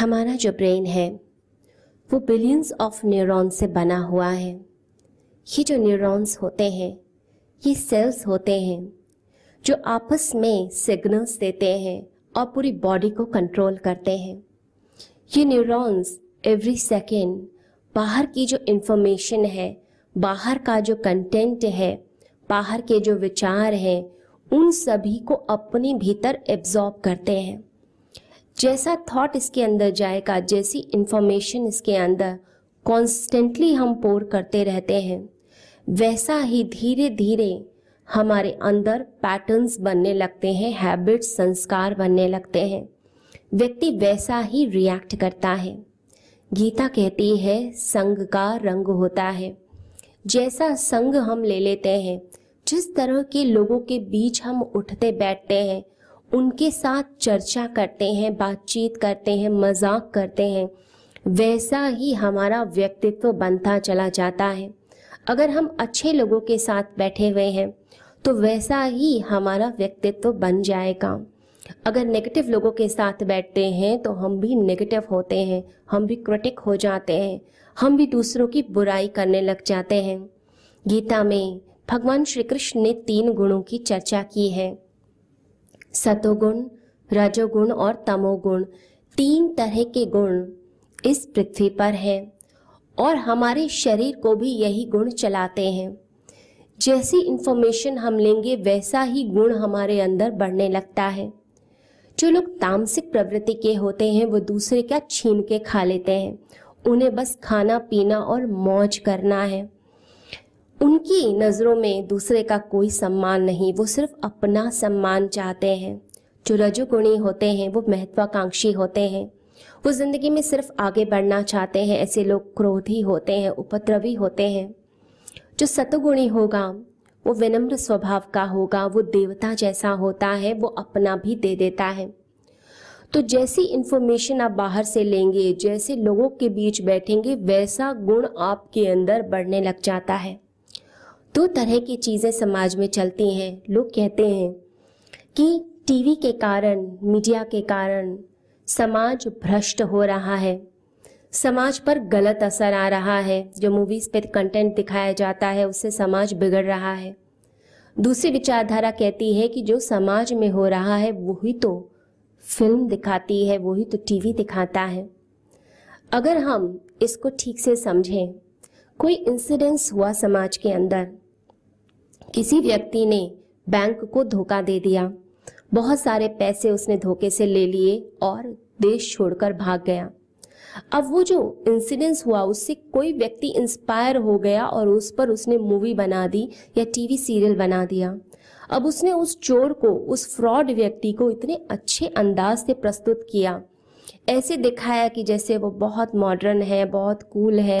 हमारा जो ब्रेन है, वो बिलियंस ऑफ़ न्यूरॉन से बना हुआ है। ये जो न्यूरॉन्स होते हैं, ये सेल्स होते हैं, जो आपस में सिग्नल्स देते हैं और पूरी बॉडी को कंट्रोल करते हैं। ये न्यूरॉन्स एवरी सेकेंड बाहर की जो इन्फॉर्मेशन है, बाहर का जो कंटेंट है, बाहर के जो विचार हैं, उन सभी को अपने भीतर एब्जॉर्ब करते हैं। जैसा थॉट इसके अंदर जाएगा, जैसी इंफॉर्मेशन इसके अंदर कॉन्स्टेंटली हम पोर करते रहते हैं, वैसा ही धीरे धीरे हमारे अंदर पैटर्न्स बनने लगते हैं हैबिट्स संस्कार बनने लगते हैं। व्यक्ति वैसा ही रिएक्ट करता है। गीता कहती है, संग का रंग होता है। जैसा संग हम ले लेते हैं, जिस तरह के लोगों के बीच हम उठते बैठते हैं उनके साथ चर्चा करते हैं, बातचीत करते हैं, मज़ाक करते हैं। वैसा ही हमारा व्यक्तित्व बनता चला जाता है। अगर हम अच्छे लोगों के साथ बैठे हुए हैं तो वैसा ही हमारा व्यक्तित्व बन जाएगा। अगर नेगेटिव लोगों के साथ बैठते हैं तो हम भी नेगेटिव होते हैं, हम भी क्रिटिक हो जाते हैं, हम भी दूसरों की बुराई करने लग जाते हैं। गीता में भगवान श्री कृष्ण ने तीन गुणों की चर्चा की है। सतोगुण, रजोगुण और तमोगुण, तीन तरह के गुण इस पृथ्वी पर हैं और हमारे शरीर को भी यही गुण चलाते हैं। जैसी इंफॉर्मेशन हम लेंगे, वैसा ही गुण हमारे अंदर बढ़ने लगता है। जो लोग तामसिक प्रवृत्ति के होते हैं, वो दूसरे का छीन के खा लेते हैं? उन्हें बस खाना, पीना और मौज करना है। उनकी नज़रों में दूसरे का कोई सम्मान नहीं, वो सिर्फ़ अपना सम्मान चाहते हैं। जो रजोगुणी होते हैं, वो महत्वाकांक्षी होते हैं। वो ज़िंदगी में सिर्फ़ आगे बढ़ना चाहते हैं, ऐसे लोग क्रोधी होते हैं, उपद्रवी होते हैं। जो सतगुणी होगा, वो विनम्र स्वभाव का होगा, वो देवता जैसा होता है, वो अपना भी दे देता है। तो जैसी इंफॉर्मेशन आप बाहर से लेंगे, जैसे लोगों के बीच बैठेंगे, वैसा गुण आपके अंदर बढ़ने लग जाता है। दो तरह की चीज़ें समाज में चलती हैं, लोग कहते हैं कि टीवी के कारण, मीडिया के कारण समाज भ्रष्ट हो रहा है। समाज पर गलत असर आ रहा है। जो मूवीज़ पे कंटेंट दिखाया जाता है, उससे समाज बिगड़ रहा है। दूसरी विचारधारा कहती है कि जो समाज में हो रहा है, वही तो फ़िल्म दिखाती है, वही तो टीवी दिखाता है। अगर हम इसको ठीक से समझें, कोई इंसिडेंस हुआ समाज के अंदर किसी व्यक्ति ने बैंक को धोखा दे दिया। बहुत सारे पैसे उसने धोखे से ले लिए और देश छोड़कर भाग गया। अब वो जो इंसिडेंस हुआ, उससे कोई व्यक्ति इंस्पायर हो गया और उस पर उसने मूवी बना दी या टीवी सीरियल बना दिया। अब उसने उस चोर को, उस फ्रॉड व्यक्ति को इतने अच्छे अंदाज से प्रस्तुत किया। ऐसे दिखाया कि जैसे वो बहुत मॉडर्न है, बहुत कूल है।